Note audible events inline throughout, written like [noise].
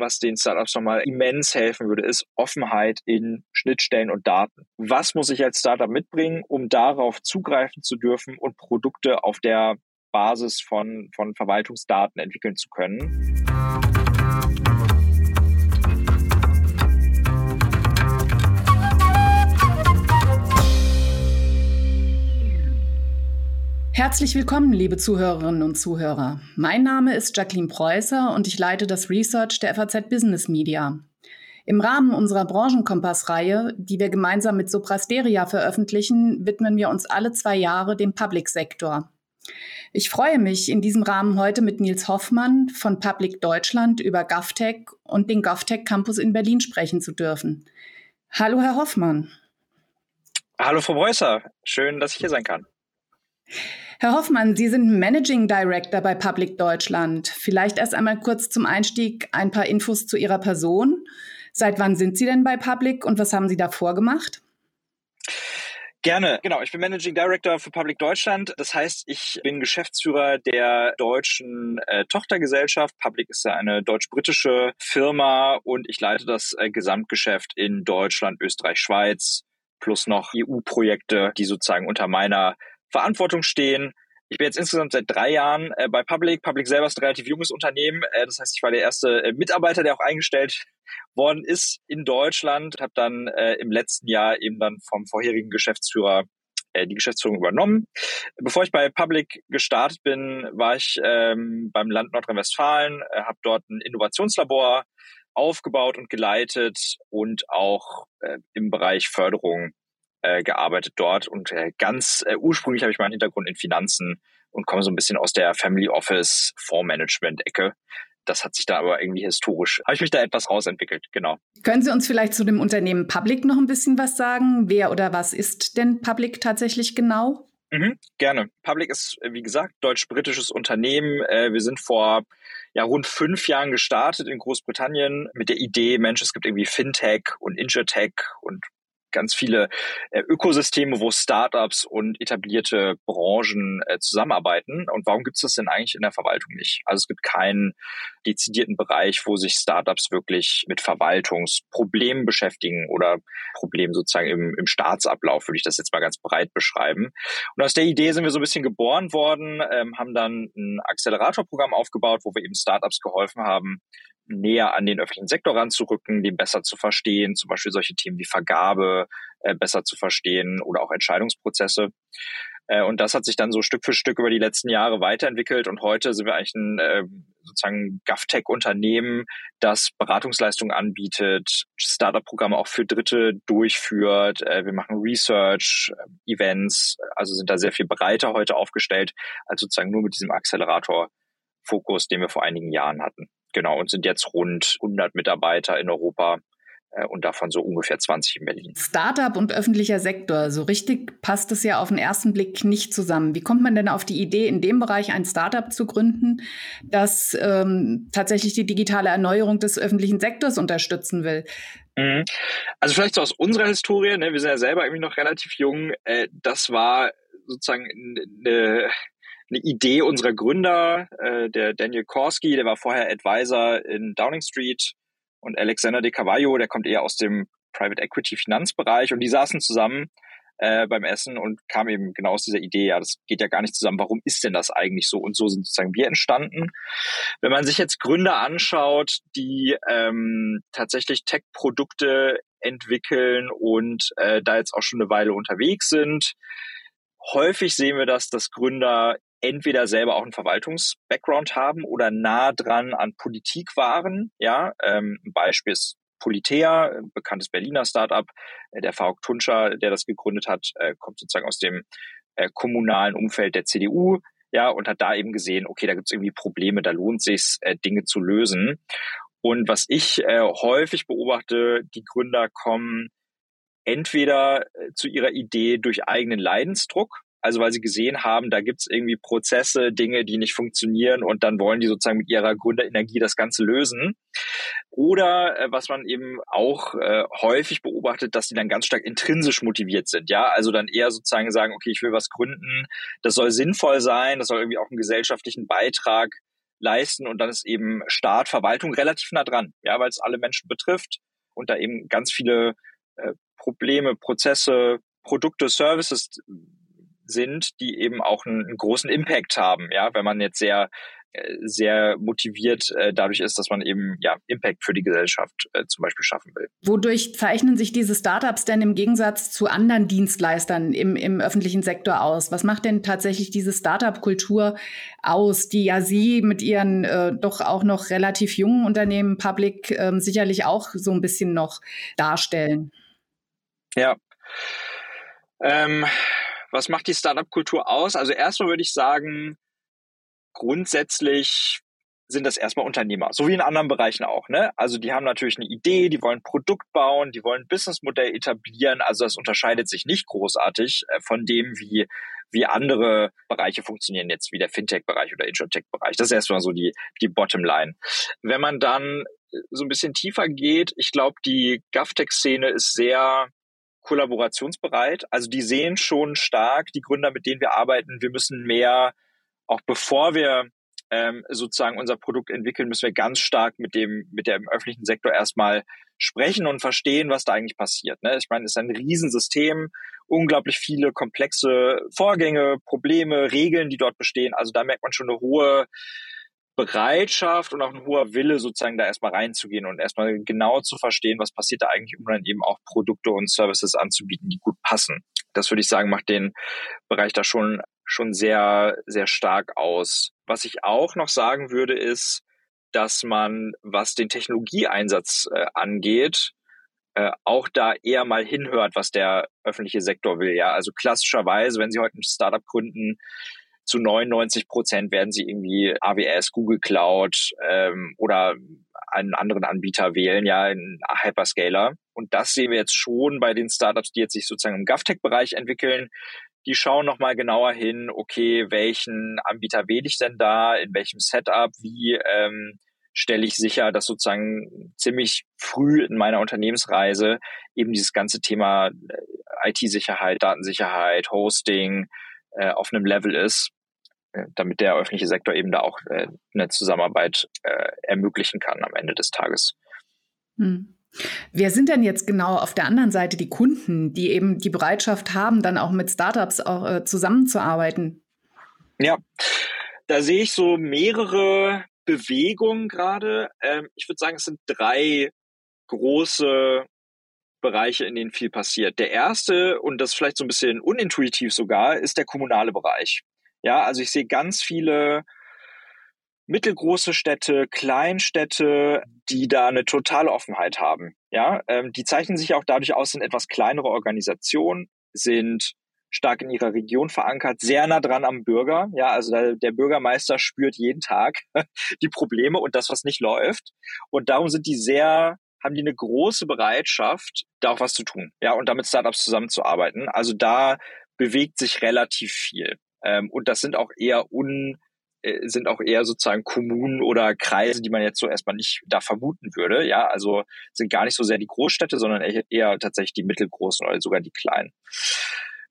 was den Startups nochmal immens helfen würde, ist Offenheit in Schnittstellen und Daten. Was muss ich als Startup mitbringen, um darauf zugreifen zu dürfen und Produkte auf der Basis von, von Verwaltungsdaten entwickeln zu können? Herzlich willkommen, liebe Zuhörerinnen und Zuhörer. Mein Name ist Jacqueline Preußer und ich leite das Research der FAZ Business Media. Im Rahmen unserer Branchenkompass-Reihe, die wir gemeinsam mit Soprasteria veröffentlichen, widmen wir uns alle zwei Jahre dem Public-Sektor. Ich freue mich, in diesem Rahmen heute mit Nils Hoffmann von Public Deutschland über GovTech und den GovTech Campus in Berlin sprechen zu dürfen. Hallo, Herr Hoffmann. Hallo, Frau Preußer. Schön, dass ich hier sein kann. Herr Hoffmann, Sie sind Managing Director bei Public Deutschland. Vielleicht erst einmal kurz zum Einstieg ein paar Infos zu Ihrer Person. Seit wann sind Sie denn bei Public und was haben Sie davor gemacht? Gerne. Genau, ich bin Managing Director für Public Deutschland. Das heißt, ich bin Geschäftsführer der deutschen äh, Tochtergesellschaft. Public ist ja eine deutsch-britische Firma und ich leite das äh, Gesamtgeschäft in Deutschland, Österreich, Schweiz plus noch EU-Projekte, die sozusagen unter meiner Verantwortung stehen. Ich bin jetzt insgesamt seit drei Jahren äh, bei Public. Public selber ist ein relativ junges Unternehmen. Äh, das heißt, ich war der erste äh, Mitarbeiter, der auch eingestellt [laughs] worden ist in Deutschland. Habe dann äh, im letzten Jahr eben dann vom vorherigen Geschäftsführer äh, die Geschäftsführung übernommen. Bevor ich bei Public gestartet bin, war ich ähm, beim Land Nordrhein-Westfalen, äh, habe dort ein Innovationslabor aufgebaut und geleitet und auch äh, im Bereich Förderung äh, gearbeitet dort und äh, ganz äh, ursprünglich habe ich meinen Hintergrund in Finanzen und komme so ein bisschen aus der Family Office Fondsmanagement Ecke. Das hat sich da aber irgendwie historisch, habe ich mich da etwas rausentwickelt, genau. Können Sie uns vielleicht zu dem Unternehmen Public noch ein bisschen was sagen? Wer oder was ist denn Public tatsächlich genau? Mhm, gerne. Public ist, wie gesagt, deutsch-britisches Unternehmen. Äh, wir sind vor ja, rund fünf Jahren gestartet in Großbritannien mit der Idee, Mensch, es gibt irgendwie Fintech und Insurtech und ganz viele äh, Ökosysteme, wo Startups und etablierte Branchen äh, zusammenarbeiten. Und warum gibt es das denn eigentlich in der Verwaltung nicht? Also es gibt keinen dezidierten Bereich, wo sich Startups wirklich mit Verwaltungsproblemen beschäftigen oder Problemen sozusagen im, im Staatsablauf, würde ich das jetzt mal ganz breit beschreiben. Und aus der Idee sind wir so ein bisschen geboren worden, ähm, haben dann ein Acceleratorprogramm aufgebaut, wo wir eben Startups geholfen haben, näher an den öffentlichen Sektor ranzurücken, den besser zu verstehen, zum Beispiel solche Themen wie Vergabe äh, besser zu verstehen oder auch Entscheidungsprozesse. Äh, und das hat sich dann so Stück für Stück über die letzten Jahre weiterentwickelt und heute sind wir eigentlich ein äh, sozusagen GovTech-Unternehmen, das Beratungsleistungen anbietet, Startup-Programme auch für Dritte durchführt. Äh, wir machen Research, äh, Events, also sind da sehr viel breiter heute aufgestellt als sozusagen nur mit diesem Accelerator-Fokus, den wir vor einigen Jahren hatten. Genau, und sind jetzt rund 100 Mitarbeiter in Europa äh, und davon so ungefähr 20 in Berlin. Startup und öffentlicher Sektor, so richtig passt es ja auf den ersten Blick nicht zusammen. Wie kommt man denn auf die Idee, in dem Bereich ein Startup zu gründen, das ähm, tatsächlich die digitale Erneuerung des öffentlichen Sektors unterstützen will? Mhm. Also vielleicht so aus unserer Historie, ne, wir sind ja selber irgendwie noch relativ jung, äh, das war sozusagen eine eine Idee unserer Gründer, äh, der Daniel Korski, der war vorher Advisor in Downing Street und Alexander de Cavallo, der kommt eher aus dem Private Equity Finanzbereich und die saßen zusammen äh, beim Essen und kam eben genau aus dieser Idee, ja, das geht ja gar nicht zusammen, warum ist denn das eigentlich so? Und so sind sozusagen wir entstanden. Wenn man sich jetzt Gründer anschaut, die ähm, tatsächlich Tech-Produkte entwickeln und äh, da jetzt auch schon eine Weile unterwegs sind, häufig sehen wir das, dass Gründer entweder selber auch einen Verwaltungs-Background haben oder nah dran an Politik waren. Ja, ähm, Beispiel ist Politea, bekanntes Berliner Startup. Äh, der Faruk Tunscher, der das gegründet hat, äh, kommt sozusagen aus dem äh, kommunalen Umfeld der CDU. Ja, und hat da eben gesehen, okay, da gibt es irgendwie Probleme, da lohnt sich Dinge zu lösen. Und was ich äh, häufig beobachte, die Gründer kommen entweder zu ihrer Idee durch eigenen Leidensdruck, also weil sie gesehen haben, da gibt's irgendwie Prozesse, Dinge, die nicht funktionieren und dann wollen die sozusagen mit ihrer Gründerenergie das Ganze lösen. Oder äh, was man eben auch äh, häufig beobachtet, dass die dann ganz stark intrinsisch motiviert sind. Ja, also dann eher sozusagen sagen, okay, ich will was gründen, das soll sinnvoll sein, das soll irgendwie auch einen gesellschaftlichen Beitrag leisten und dann ist eben Staat, Verwaltung relativ nah dran, ja, weil es alle Menschen betrifft und da eben ganz viele äh, Probleme, Prozesse, Produkte, Services sind, die eben auch einen, einen großen Impact haben, ja, wenn man jetzt sehr äh, sehr motiviert äh, dadurch ist, dass man eben ja Impact für die Gesellschaft äh, zum Beispiel schaffen will. Wodurch zeichnen sich diese Startups denn im Gegensatz zu anderen Dienstleistern im, im öffentlichen Sektor aus? Was macht denn tatsächlich diese Startup-Kultur aus, die ja Sie mit Ihren äh, doch auch noch relativ jungen Unternehmen Public äh, sicherlich auch so ein bisschen noch darstellen? Ja. Ähm, was macht die Startup-Kultur aus? Also erstmal würde ich sagen, grundsätzlich sind das erstmal Unternehmer, so wie in anderen Bereichen auch. Ne? Also die haben natürlich eine Idee, die wollen Produkt bauen, die wollen Businessmodell etablieren. Also das unterscheidet sich nicht großartig äh, von dem, wie wie andere Bereiche funktionieren jetzt, wie der Fintech-Bereich oder Insurtech-Bereich. Das ist erstmal so die, die Bottomline. Wenn man dann so ein bisschen tiefer geht, ich glaube, die GovTech-Szene ist sehr kollaborationsbereit. Also die sehen schon stark, die Gründer, mit denen wir arbeiten, wir müssen mehr auch bevor wir ähm, sozusagen unser Produkt entwickeln, müssen wir ganz stark mit dem, mit dem öffentlichen Sektor erstmal sprechen und verstehen, was da eigentlich passiert. Ne? Ich meine, es ist ein Riesensystem, unglaublich viele komplexe Vorgänge, Probleme, Regeln, die dort bestehen. Also da merkt man schon eine hohe Bereitschaft und auch ein hoher Wille, sozusagen da erstmal reinzugehen und erstmal genau zu verstehen, was passiert da eigentlich, um dann eben auch Produkte und Services anzubieten, die gut passen. Das würde ich sagen, macht den Bereich da schon schon sehr, sehr stark aus. Was ich auch noch sagen würde, ist, dass man, was den Technologieeinsatz äh, angeht, äh, auch da eher mal hinhört, was der öffentliche Sektor will. Ja, also klassischerweise, wenn Sie heute ein Startup gründen, zu 99 Prozent werden Sie irgendwie AWS, Google Cloud ähm, oder einen anderen Anbieter wählen, ja, einen Hyperscaler. Und das sehen wir jetzt schon bei den Startups, die jetzt sich sozusagen im GovTech-Bereich entwickeln, die schauen nochmal genauer hin, okay, welchen Anbieter wähle ich denn da, in welchem Setup, wie ähm, stelle ich sicher, dass sozusagen ziemlich früh in meiner Unternehmensreise eben dieses ganze Thema äh, IT-Sicherheit, Datensicherheit, Hosting äh, auf einem Level ist, damit der öffentliche Sektor eben da auch äh, eine Zusammenarbeit äh, ermöglichen kann am Ende des Tages. Hm. Wer sind denn jetzt genau auf der anderen Seite die Kunden, die eben die Bereitschaft haben, dann auch mit Startups auch, äh, zusammenzuarbeiten? Ja, da sehe ich so mehrere Bewegungen gerade. Ähm, ich würde sagen, es sind drei große Bereiche, in denen viel passiert. Der erste, und das vielleicht so ein bisschen unintuitiv sogar, ist der kommunale Bereich. Ja, also ich sehe ganz viele mittelgroße Städte, Kleinstädte, die da eine totale Offenheit haben. Ja, ähm, die zeichnen sich auch dadurch aus, sind etwas kleinere Organisationen, sind stark in ihrer Region verankert, sehr nah dran am Bürger. Ja, also der, der Bürgermeister spürt jeden Tag [laughs] die Probleme und das, was nicht läuft. Und darum sind die sehr, haben die eine große Bereitschaft, da auch was zu tun. Ja, und damit Startups zusammenzuarbeiten. Also da bewegt sich relativ viel. Ähm, und das sind auch eher un, äh, sind auch eher sozusagen Kommunen oder Kreise, die man jetzt so erstmal nicht da vermuten würde. Ja, also sind gar nicht so sehr die Großstädte, sondern eher, tatsächlich die mittelgroßen oder sogar die kleinen.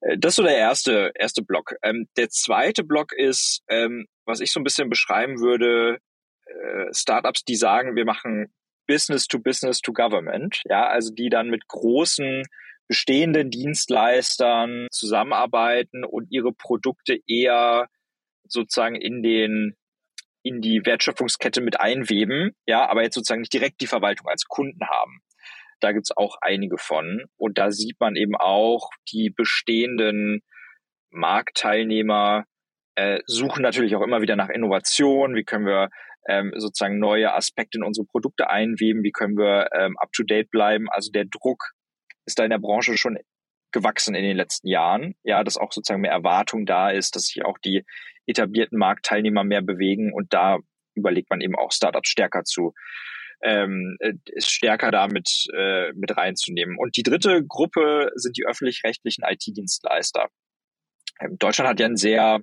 Äh, das ist so der erste, erste Block. Ähm, der zweite Block ist, ähm, was ich so ein bisschen beschreiben würde, äh, Startups, die sagen, wir machen Business to Business to Government. Ja, also die dann mit großen bestehenden Dienstleistern zusammenarbeiten und ihre Produkte eher sozusagen in den in die Wertschöpfungskette mit einweben, ja, aber jetzt sozusagen nicht direkt die Verwaltung als Kunden haben. Da gibt's auch einige von. Und da sieht man eben auch, die bestehenden Marktteilnehmer äh, suchen natürlich auch immer wieder nach Innovation. Wie können wir ähm, sozusagen neue Aspekte in unsere Produkte einweben? Wie können wir ähm, up-to-date bleiben? Also der Druck ist da in der Branche schon gewachsen in den letzten Jahren. Ja, dass auch sozusagen mehr Erwartung da ist, dass sich auch die etablierten Marktteilnehmer mehr bewegen und da überlegt man eben auch Startups stärker zu ähm, ist stärker damit äh, mit reinzunehmen. Und die dritte Gruppe sind die öffentlich-rechtlichen IT-Dienstleister. Ähm, Deutschland hat ja einen sehr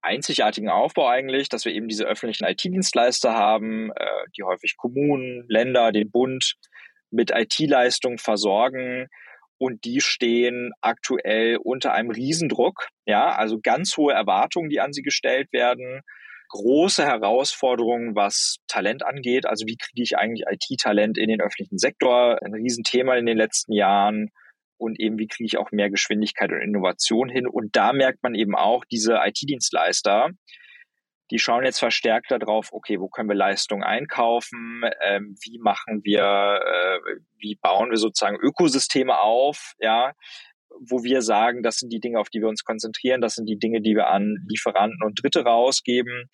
einzigartigen Aufbau eigentlich, dass wir eben diese öffentlichen IT-Dienstleister haben, äh, die häufig Kommunen, Länder, den Bund mit IT-Leistungen versorgen, und die stehen aktuell unter einem Riesendruck. Ja, also ganz hohe Erwartungen, die an sie gestellt werden. große Herausforderung, was Talent angeht. Also wie kriege ich eigentlich IT-Talent in den öffentlichen Sektor? Ein Riesenthema in den letzten Jahren. Und eben, wie kriege ich auch mehr Geschwindigkeit und Innovation hin? Und da merkt man eben auch, diese IT-Dienstleister, die schauen jetzt verstärkt darauf, okay, wo können wir Leistungen einkaufen, ähm, wie machen wir, äh, wie bauen wir sozusagen Ökosysteme auf, ja, wo wir sagen, das sind die Dinge, auf die wir uns konzentrieren, das sind die Dinge, die wir an Lieferanten und Dritte rausgeben.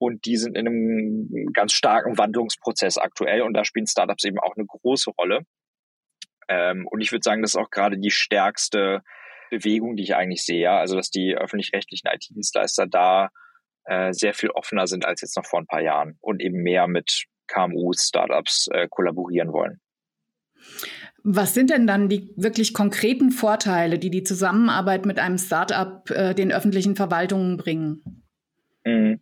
Und die sind in einem ganz starken Wandlungsprozess aktuell und da spielen Startups eben auch eine große Rolle. Ähm, und ich würde sagen, das ist auch gerade die stärkste Bewegung, die ich eigentlich sehe. Also, dass die öffentlich-rechtlichen IT-Dienstleister da äh, sehr viel offener sind als jetzt noch vor ein paar Jahren und eben mehr mit KMUs, Startups äh, kollaborieren wollen. Was sind denn dann die wirklich konkreten Vorteile, die die Zusammenarbeit mit einem Startup äh, den öffentlichen Verwaltungen bringen? Mhm.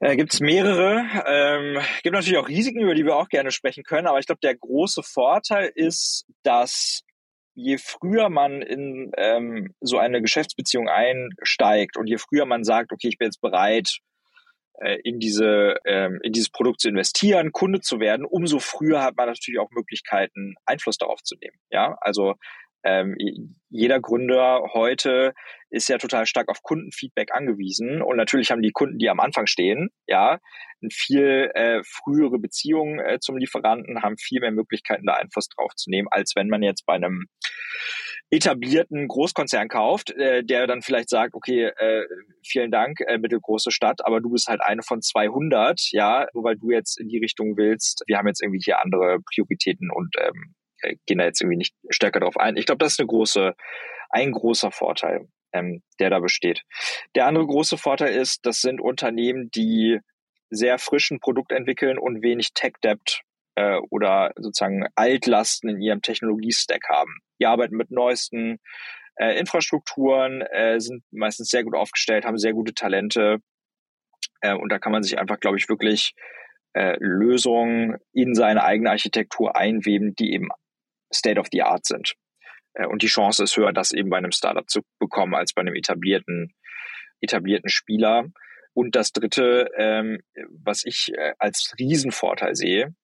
Äh, gibt es mehrere. Ähm, gibt natürlich auch Risiken, über die wir auch gerne sprechen können. Aber ich glaube, der große Vorteil ist, dass je früher man in ähm, so eine Geschäftsbeziehung einsteigt und je früher man sagt, okay, ich bin jetzt bereit, äh, in diese ähm, in dieses Produkt zu investieren, Kunde zu werden, umso früher hat man natürlich auch Möglichkeiten, Einfluss darauf zu nehmen. Ja, also ähm, jeder Gründer heute ist ja total stark auf Kundenfeedback angewiesen und natürlich haben die Kunden, die am Anfang stehen, ja, eine viel äh, frühere Beziehung äh, zum Lieferanten, haben viel mehr Möglichkeiten, da Einfluss drauf zu nehmen, als wenn man jetzt bei einem etablierten Großkonzern kauft, äh, der dann vielleicht sagt, okay, äh, vielen Dank, äh, mittelgroße Stadt, aber du bist halt eine von 200, ja, nur weil du jetzt in die Richtung willst. Wir haben jetzt irgendwie hier andere Prioritäten und ähm, äh, gehen da jetzt irgendwie nicht stärker drauf ein. Ich glaube, das ist eine große, ein großer Vorteil, ähm, der da besteht. Der andere große Vorteil ist, das sind Unternehmen, die sehr frischen Produkt entwickeln und wenig Tech-Debt äh, oder sozusagen Altlasten in ihrem Technologiestack haben. Die arbeiten mit neuesten äh, Infrastrukturen, äh, sind meistens sehr gut aufgestellt, haben sehr gute Talente. Äh, und da kann man sich einfach, glaube ich, wirklich äh, Lösungen in seine eigene Architektur einweben, die eben State of the Art sind. Äh, und die Chance ist höher, das eben bei einem Startup zu bekommen, als bei einem etablierten, etablierten Spieler. Und das dritte, ähm, was ich äh, als Riesenvorteil sehe,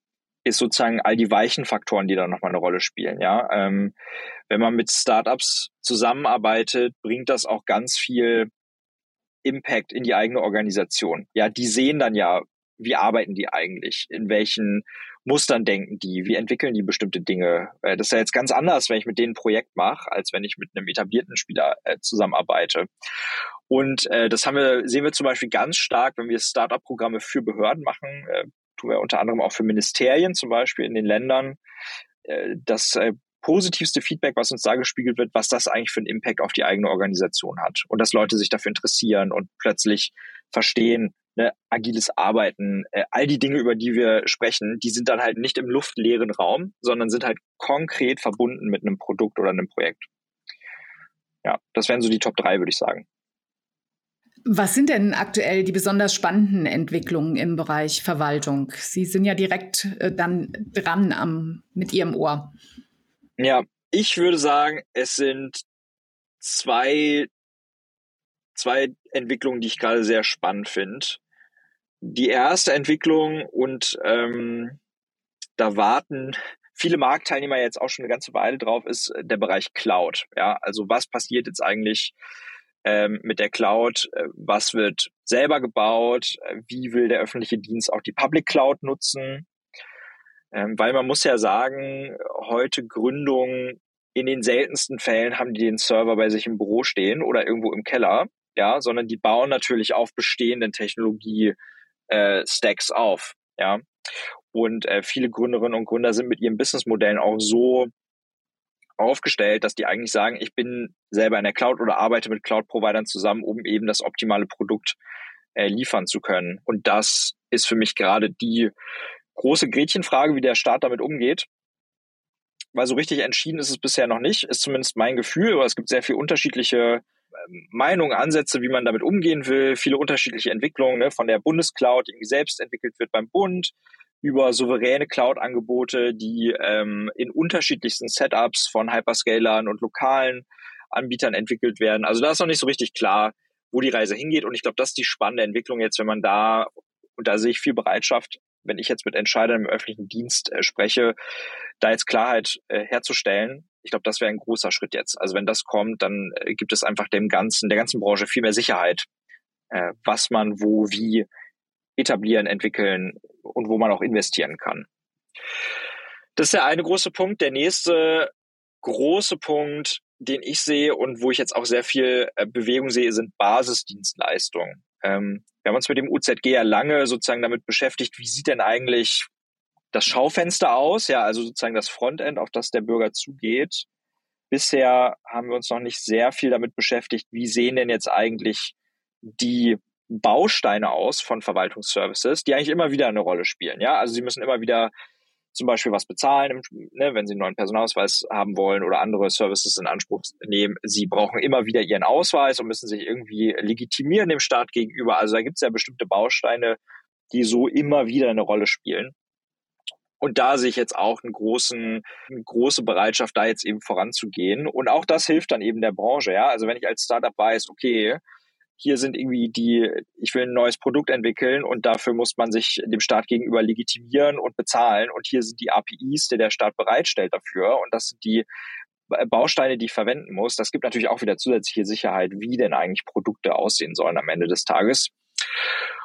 ist sozusagen all die weichen Faktoren, die da nochmal eine Rolle spielen. Ja, ähm, wenn man mit Startups zusammenarbeitet, bringt das auch ganz viel Impact in die eigene Organisation. Ja, die sehen dann ja, wie arbeiten die eigentlich, in welchen Mustern denken die, wie entwickeln die bestimmte Dinge. Äh, das ist ja jetzt ganz anders, wenn ich mit denen ein Projekt mache, als wenn ich mit einem etablierten Spieler äh, zusammenarbeite. Und äh, das haben wir, sehen wir zum Beispiel ganz stark, wenn wir Startup-Programme für Behörden machen, äh, tun wir unter anderem auch für Ministerien, zum Beispiel in den Ländern. Äh, das äh, positivste Feedback, was uns da gespiegelt wird, was das eigentlich für einen Impact auf die eigene Organisation hat. Und dass Leute sich dafür interessieren und plötzlich verstehen, ne, agiles Arbeiten, äh, all die Dinge, über die wir sprechen, die sind dann halt nicht im luftleeren Raum, sondern sind halt konkret verbunden mit einem Produkt oder einem Projekt. Ja, das wären so die Top drei, würde ich sagen. Was sind denn aktuell die besonders spannenden Entwicklungen im Bereich Verwaltung? Sie sind ja direkt äh, dann dran am, mit Ihrem Ohr. Ja, ich würde sagen, es sind zwei, zwei Entwicklungen, die ich gerade sehr spannend finde. Die erste Entwicklung und ähm, da warten viele Marktteilnehmer jetzt auch schon eine ganze Weile drauf, ist der Bereich Cloud. Ja, also was passiert jetzt eigentlich ähm, mit der Cloud, äh, was wird selber gebaut, äh, wie will der öffentliche Dienst auch die Public Cloud nutzen. Ähm, weil man muss ja sagen, heute Gründungen in den seltensten Fällen haben die den Server bei sich im Büro stehen oder irgendwo im Keller, ja, sondern die bauen natürlich auf bestehenden Technologie-Stacks äh, auf, ja. Und äh, viele Gründerinnen und Gründer sind mit ihren Businessmodellen auch so aufgestellt, dass die eigentlich sagen, ich bin selber in der Cloud oder arbeite mit Cloud-Providern zusammen, um eben das optimale Produkt äh, liefern zu können. Und das ist für mich gerade die große Gretchenfrage, wie der Staat damit umgeht. Weil so richtig entschieden ist es bisher noch nicht, ist zumindest mein Gefühl, aber es gibt sehr viele unterschiedliche Meinungen, Ansätze, wie man damit umgehen will, viele unterschiedliche Entwicklungen ne, von der Bundescloud, die irgendwie selbst entwickelt wird beim Bund, über souveräne Cloud-Angebote, die ähm, in unterschiedlichsten Setups von Hyperscalern und lokalen Anbietern entwickelt werden. Also da ist noch nicht so richtig klar, wo die Reise hingeht. Und ich glaube, das ist die spannende Entwicklung jetzt, wenn man da, und da sehe ich viel Bereitschaft, wenn ich jetzt mit Entscheidern im öffentlichen Dienst äh, spreche, da jetzt Klarheit äh, herzustellen. Ich glaube, das wäre ein großer Schritt jetzt. Also wenn das kommt, dann äh, gibt es einfach dem ganzen, der ganzen Branche viel mehr Sicherheit, äh, was man wo wie etablieren, entwickeln und wo man auch investieren kann. Das ist der eine große Punkt. Der nächste große Punkt, den ich sehe und wo ich jetzt auch sehr viel äh, Bewegung sehe, sind Basisdienstleistungen. Ähm, wir haben uns mit dem UZG ja lange sozusagen damit beschäftigt, wie sieht denn eigentlich das Schaufenster aus, ja, also sozusagen das Frontend, auf das der Bürger zugeht. Bisher haben wir uns noch nicht sehr viel damit beschäftigt, wie sehen denn jetzt eigentlich die Bausteine aus von Verwaltungsservices, die eigentlich immer wieder eine Rolle spielen. Ja, also sie müssen immer wieder zum Beispiel was bezahlen, ne, wenn sie einen neuen Personalausweis haben wollen oder andere Services in Anspruch nehmen. Sie brauchen immer wieder ihren Ausweis und müssen sich irgendwie legitimieren dem Staat gegenüber. Also da gibt es ja bestimmte Bausteine, die so immer wieder eine Rolle spielen. Und da sehe ich jetzt auch einen großen, eine große Bereitschaft, da jetzt eben voranzugehen. Und auch das hilft dann eben der Branche. Ja, also wenn ich als Startup weiß, okay, hier sind irgendwie die, ich will ein neues Produkt entwickeln und dafür muss man sich dem Staat gegenüber legitimieren und bezahlen. Und hier sind die APIs, die der Staat bereitstellt dafür. Und das sind die Bausteine, die ich verwenden muss. Das gibt natürlich auch wieder zusätzliche Sicherheit, wie denn eigentlich Produkte aussehen sollen am Ende des Tages.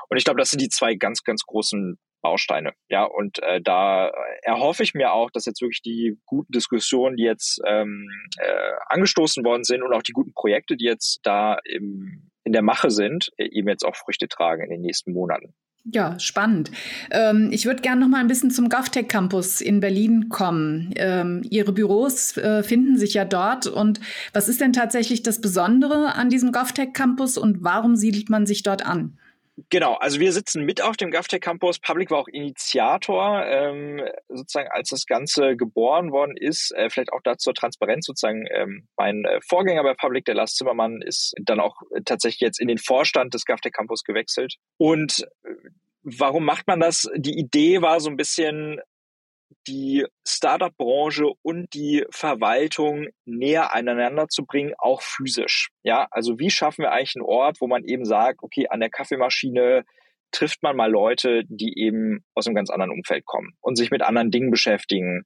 Und ich glaube, das sind die zwei ganz, ganz großen Bausteine. Ja, und äh, da erhoffe ich mir auch, dass jetzt wirklich die guten Diskussionen, die jetzt ähm, äh, angestoßen worden sind und auch die guten Projekte, die jetzt da im, in der Mache sind, äh, eben jetzt auch Früchte tragen in den nächsten Monaten. Ja, spannend. Ähm, ich würde gerne noch mal ein bisschen zum GovTech Campus in Berlin kommen. Ähm, Ihre Büros äh, finden sich ja dort. Und was ist denn tatsächlich das Besondere an diesem GovTech Campus und warum siedelt man sich dort an? Genau, also wir sitzen mit auf dem GovTech Campus. Public war auch Initiator, ähm, sozusagen als das Ganze geboren worden ist. Äh, vielleicht auch dazu zur Transparenz sozusagen. Ähm, mein äh, Vorgänger bei Public, der Lars Zimmermann, ist dann auch tatsächlich jetzt in den Vorstand des GovTech Campus gewechselt. Und äh, warum macht man das? Die Idee war so ein bisschen, die Startup-Branche und die Verwaltung näher aneinander zu bringen, auch physisch. Ja, also wie schaffen wir eigentlich einen Ort, wo man eben sagt, okay, an der Kaffeemaschine trifft man mal Leute, die eben aus einem ganz anderen Umfeld kommen und sich mit anderen Dingen beschäftigen.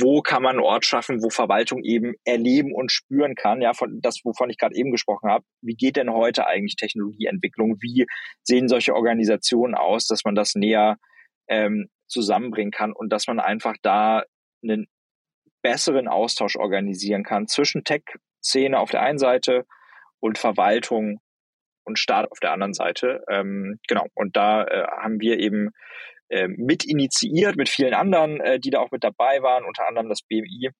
Wo kann man einen Ort schaffen, wo Verwaltung eben erleben und spüren kann? Ja, von das, wovon ich gerade eben gesprochen habe. Wie geht denn heute eigentlich Technologieentwicklung? Wie sehen solche Organisationen aus, dass man das näher ähm, zusammenbringen kann und dass man einfach da einen besseren Austausch organisieren kann zwischen Tech-Szene auf der einen Seite und Verwaltung und Staat auf der anderen Seite. Ähm, genau, und da äh, haben wir eben äh, mit initiiert mit vielen anderen, äh, die da auch mit dabei waren, unter anderem das BMI,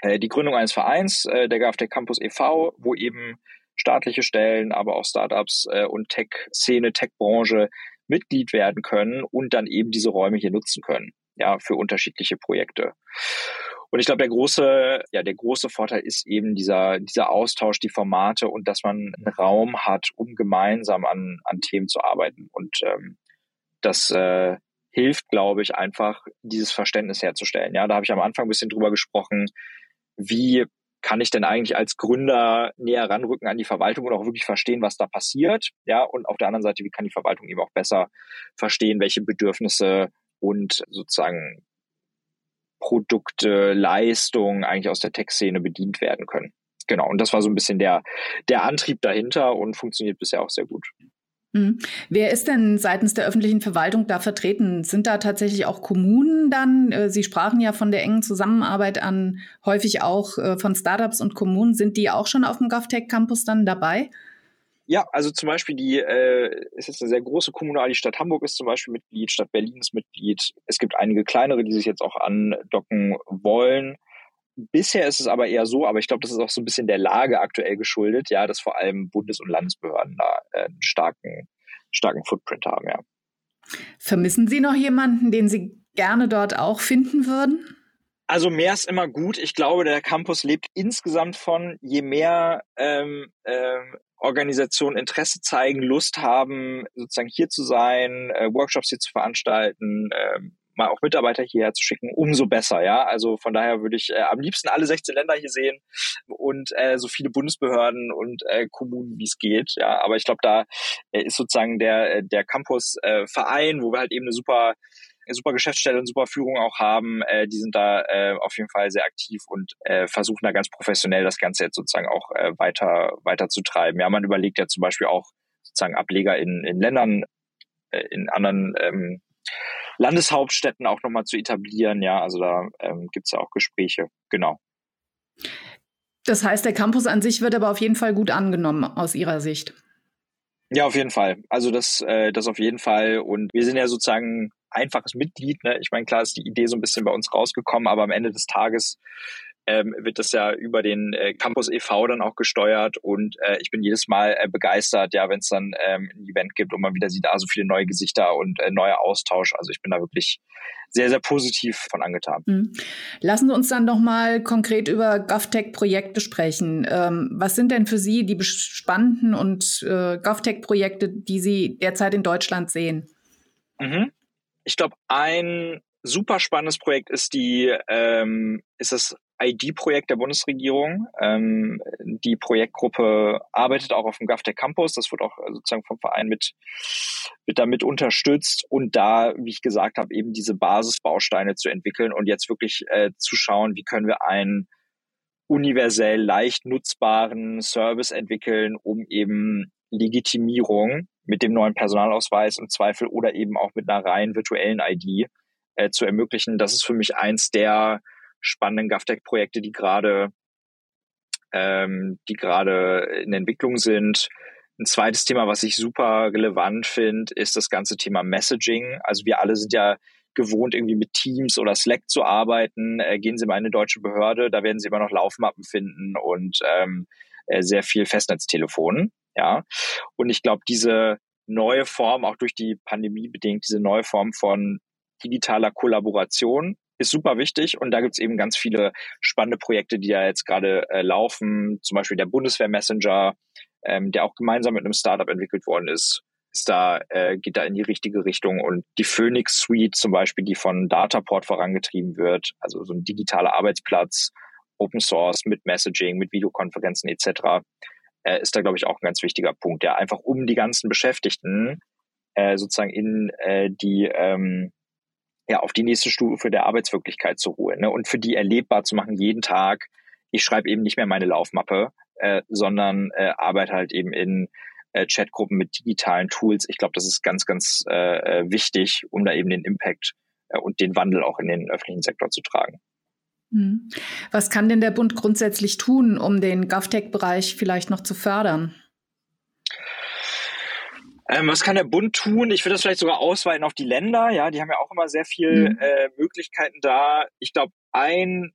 äh, die Gründung eines Vereins, äh, der GAF Campus e.V., wo eben staatliche Stellen, aber auch Startups äh, und Tech-Szene, Tech-Branche Mitglied werden können und dann eben diese Räume hier nutzen können, ja, für unterschiedliche Projekte. Und ich glaube, der große, ja, der große Vorteil ist eben dieser, dieser Austausch, die Formate und dass man einen Raum hat, um gemeinsam an, an Themen zu arbeiten. Und ähm, das äh, hilft, glaube ich, einfach, dieses Verständnis herzustellen. Ja, da habe ich am Anfang ein bisschen drüber gesprochen, wie kann ich denn eigentlich als Gründer näher ranrücken an die Verwaltung und auch wirklich verstehen, was da passiert? Ja, und auf der anderen Seite, wie kann die Verwaltung eben auch besser verstehen, welche Bedürfnisse und sozusagen Produkte, Leistungen eigentlich aus der Tech-Szene bedient werden können. Genau. Und das war so ein bisschen der, der Antrieb dahinter und funktioniert bisher auch sehr gut. Mhm. Wer ist denn seitens der öffentlichen Verwaltung da vertreten? Sind da tatsächlich auch Kommunen dann? Äh, Sie sprachen ja von der engen Zusammenarbeit an, häufig auch äh, von Startups und Kommunen. Sind die auch schon auf dem GovTech Campus dann dabei? Ja, also zum Beispiel die, äh, es ist eine sehr große Kommune, die Stadt Hamburg ist zum Beispiel Mitglied, Stadt Berlin ist Mitglied. Es gibt einige kleinere, die sich jetzt auch andocken wollen. Bisher ist es aber eher so, aber ich glaube, das ist auch so ein bisschen der Lage aktuell geschuldet, ja, dass vor allem Bundes- und Landesbehörden da äh, einen starken, starken Footprint haben, ja. Vermissen Sie noch jemanden, den Sie gerne dort auch finden würden? Also mehr ist immer gut. Ich glaube, der Campus lebt insgesamt von, je mehr ähm, ähm, Organisationen Interesse zeigen, Lust haben, sozusagen hier zu sein, äh, Workshops hier zu veranstalten, ähm, mal auch Mitarbeiter hierher zu schicken, umso besser, ja. Also von daher würde ich äh, am liebsten alle 16 Länder hier sehen und äh, so viele Bundesbehörden und äh, Kommunen, wie es geht, ja. Aber ich glaube, da äh, ist sozusagen der, äh, der Campus-Verein, äh, wo wir halt eben eine super super Geschäftsstelle und super Führung auch haben, äh, die sind da äh, auf jeden Fall sehr aktiv und äh, versuchen da ganz professionell das Ganze jetzt sozusagen auch äh, weiter weiter zu treiben. Ja, man überlegt ja zum Beispiel auch sozusagen Ableger in, in Ländern, äh, in anderen ähm, Landeshauptstädten auch nochmal zu etablieren. Ja, also da ähm, gibt es ja auch Gespräche. Genau. Das heißt, der Campus an sich wird aber auf jeden Fall gut angenommen aus Ihrer Sicht. Ja, auf jeden Fall. Also das, äh, das auf jeden Fall. Und wir sind ja sozusagen einfaches Mitglied. Ne? Ich meine, klar ist die Idee so ein bisschen bei uns rausgekommen, aber am Ende des Tages ähm, wird das ja über den äh, Campus e.V. dann auch gesteuert und äh, ich bin jedes Mal äh, begeistert, ja, wenn es dann ähm, ein Event gibt und man wieder sieht, da ah, so viele neue Gesichter und äh, neuer Austausch. Also ich bin da wirklich sehr, sehr positiv von angetan. Mhm. Lassen Sie uns dann noch mal konkret über GovTech-Projekte sprechen. Ähm, was sind denn für Sie die spannenden und äh, GovTech-Projekte, die Sie derzeit in Deutschland sehen? Mhm. Ich glaube, ein super spannendes Projekt ist die ähm, ist das ID-Projekt der Bundesregierung. Ähm, die Projektgruppe arbeitet auch auf dem GovTech Campus. Das wird auch äh, sozusagen vom Verein mit, wird damit unterstützt und da, wie ich gesagt habe, eben diese Basisbausteine zu entwickeln und jetzt wirklich äh, zu schauen, wie können wir einen universell leicht nutzbaren Service entwickeln, um eben Legitimierung mit dem neuen Personalausweis im Zweifel oder eben auch mit einer rein virtuellen ID äh, zu ermöglichen. Das ist für mich eins der spannenden GovTech-Projekte, die gerade ähm, die gerade in Entwicklung sind. Ein zweites Thema, was ich super relevant finde, ist das ganze Thema Messaging. Also wir alle sind ja gewohnt, irgendwie mit Teams oder Slack zu arbeiten. Äh, gehen Sie mal in eine deutsche Behörde, da werden Sie immer noch Laufmappen finden und ähm, äh, sehr viel Festnetztelefon. Ja, und ich glaube, diese neue Form, auch durch die Pandemie bedingt, diese neue Form von digitaler Kollaboration ist super wichtig und da gibt es eben ganz viele spannende Projekte, die ja jetzt gerade äh, laufen, zum Beispiel der Bundeswehr Messenger, ähm, der auch gemeinsam mit einem Startup entwickelt worden ist, ist da, äh, geht da in die richtige Richtung und die Phoenix Suite zum Beispiel, die von Dataport vorangetrieben wird, also so ein digitaler Arbeitsplatz, Open Source mit Messaging, mit Videokonferenzen etc., äh, ist da, glaube ich, auch ein ganz wichtiger Punkt, ja, einfach um die ganzen Beschäftigten äh, sozusagen in äh, die ähm, ja, auf die nächste Stufe der Arbeitswirklichkeit zu holen ne? und für die erlebbar zu machen, jeden Tag. Ich schreibe eben nicht mehr meine Laufmappe, äh, sondern äh, arbeite halt eben in äh, Chatgruppen mit digitalen Tools. Ich glaube, das ist ganz, ganz äh, äh, wichtig, um da eben den Impact äh, und den Wandel auch in den öffentlichen Sektor zu tragen. Hm. Was kann denn der Bund grundsätzlich tun, um den GovTech-Bereich vielleicht noch zu fördern? Ähm, was kann der Bund tun? Ich würde das vielleicht sogar ausweiten auf die Länder. Ja, die haben ja auch immer sehr viel mhm. äh, Möglichkeiten da. Ich glaube, ein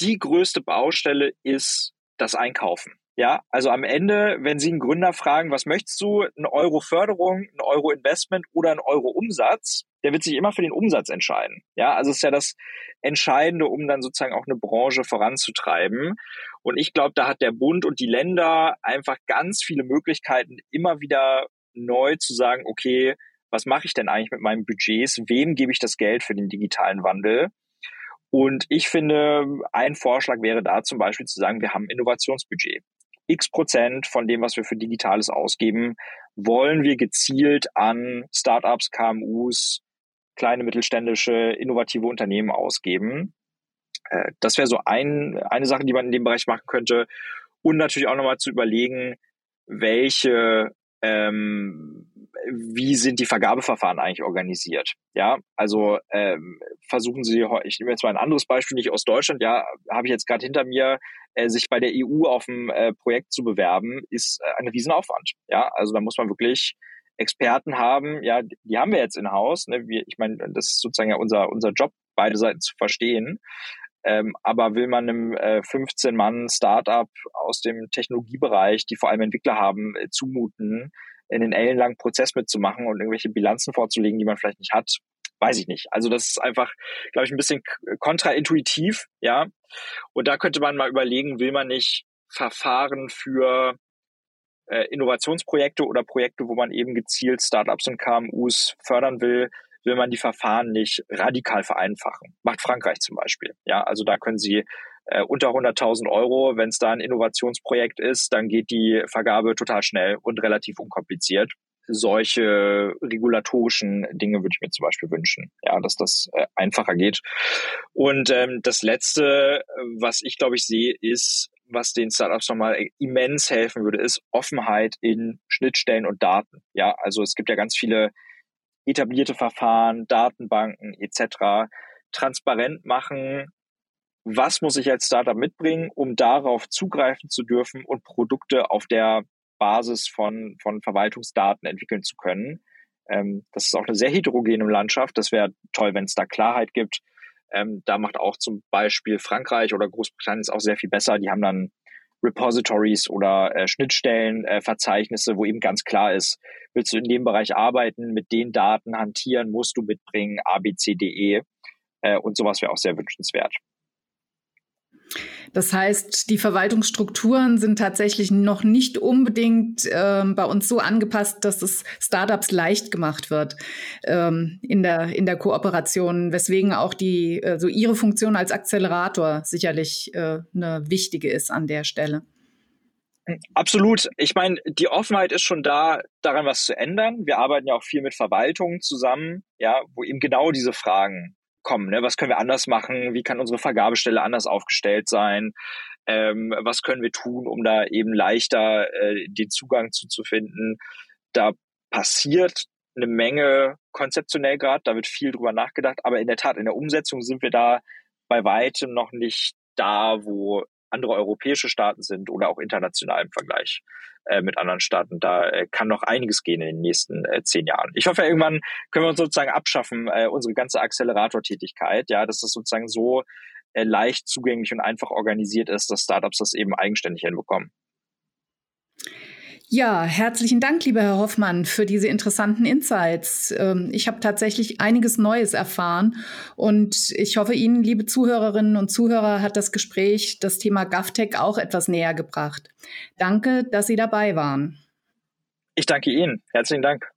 die größte Baustelle ist das Einkaufen. Ja, also am Ende, wenn Sie einen Gründer fragen, was möchtest du? Ein Euro Förderung, ein Euro Investment oder ein Euro Umsatz, der wird sich immer für den Umsatz entscheiden. Ja, also es ist ja das Entscheidende, um dann sozusagen auch eine Branche voranzutreiben. Und ich glaube, da hat der Bund und die Länder einfach ganz viele Möglichkeiten, immer wieder neu zu sagen, okay, was mache ich denn eigentlich mit meinen Budgets? Wem gebe ich das Geld für den digitalen Wandel? Und ich finde, ein Vorschlag wäre da zum Beispiel zu sagen, wir haben Innovationsbudget. X Prozent von dem, was wir für Digitales ausgeben, wollen wir gezielt an Startups, KMUs, kleine mittelständische, innovative Unternehmen ausgeben. Äh, das wäre so ein, eine Sache, die man in dem Bereich machen könnte. Und natürlich auch nochmal zu überlegen, welche ähm, wie sind die Vergabeverfahren eigentlich organisiert? Ja, also ähm, versuchen Sie, ich nehme jetzt mal ein anderes Beispiel, nicht aus Deutschland, ja, habe ich jetzt gerade hinter mir, äh, sich bei der EU auf ein äh, Projekt zu bewerben, ist äh, ein Riesenaufwand. Ja, also da muss man wirklich Experten haben, ja, die haben wir jetzt in Haus. Ne? Wir, ich meine, das ist sozusagen ja unser, unser Job, beide Seiten zu verstehen. Ähm, aber will man einem äh, 15-Mann-Startup aus dem Technologiebereich, die vor allem Entwickler haben, äh, zumuten, in den ellenlangen Prozess mitzumachen und irgendwelche Bilanzen vorzulegen, die man vielleicht nicht hat, weiß ich nicht. Also das ist einfach, glaube ich, ein bisschen kontraintuitiv, ja. Und da könnte man mal überlegen, will man nicht Verfahren für äh, Innovationsprojekte oder Projekte, wo man eben gezielt Startups und KMUs fördern will, will man die Verfahren nicht radikal vereinfachen. Macht Frankreich zum Beispiel. Ja, also da können Sie äh, unter 100.000 Euro, wenn es da ein Innovationsprojekt ist, dann geht die Vergabe total schnell und relativ unkompliziert. Solche regulatorischen Dinge würde ich mir zum Beispiel wünschen, ja, dass das äh, einfacher geht. Und ähm, das Letzte, was ich glaube ich sehe, ist, was den Startups nochmal immens helfen würde, ist Offenheit in Schnittstellen und Daten. Ja, also es gibt ja ganz viele etablierte Verfahren, Datenbanken etc. transparent machen, was muss ich als Startup mitbringen, um darauf zugreifen zu dürfen und Produkte auf der Basis von, von Verwaltungsdaten entwickeln zu können. Ähm, das ist auch eine sehr heterogene Landschaft. Das wäre toll, wenn es da Klarheit gibt. Ähm, da macht auch zum Beispiel Frankreich oder Großbritannien es auch sehr viel besser. Die haben dann Repositories oder äh, Schnittstellen, äh, Verzeichnisse, wo eben ganz klar ist, willst du in dem Bereich arbeiten, mit den Daten hantieren, musst du mitbringen, A, B, C, D, E. Äh, und sowas wäre auch sehr wünschenswert. Das heißt, die Verwaltungsstrukturen sind tatsächlich noch nicht unbedingt äh, bei uns so angepasst, dass es Startups leicht gemacht wird ähm, in, der, in der Kooperation, weswegen auch die, äh, ihre Funktion als Akzelerator sicherlich äh, eine wichtige ist an der Stelle. Absolut. Ich meine, die Offenheit ist schon da, daran was zu ändern. Wir arbeiten ja auch viel mit Verwaltungen zusammen, ja, wo eben genau diese Fragen kommen. Ne? Was können wir anders machen? Wie kann unsere Vergabestelle anders aufgestellt sein? Ähm, was können wir tun, um da eben leichter äh, den Zugang zu, zu finden? Da passiert eine Menge konzeptionell gerade, da wird viel drüber nachgedacht, aber in der Tat, in der Umsetzung sind wir da bei weitem noch nicht da, wo andere europäische Staaten sind oder auch international im Vergleich äh, mit anderen Staaten. Da äh, kann noch einiges gehen in den nächsten äh, zehn Jahren. Ich hoffe, irgendwann können wir uns sozusagen abschaffen, äh, unsere ganze Accelerator-Tätigkeit, ja, dass das sozusagen so äh, leicht zugänglich und einfach organisiert ist, dass Startups das eben eigenständig hinbekommen. Ja, herzlichen Dank, lieber Herr Hoffmann, für diese interessanten Insights. Ähm, ich habe tatsächlich einiges Neues erfahren und ich hoffe, Ihnen, liebe Zuhörerinnen und Zuhörer, hat das Gespräch das Thema GovTech auch etwas näher gebracht. Danke, dass Sie dabei waren. Ich danke Ihnen. Herzlichen Dank.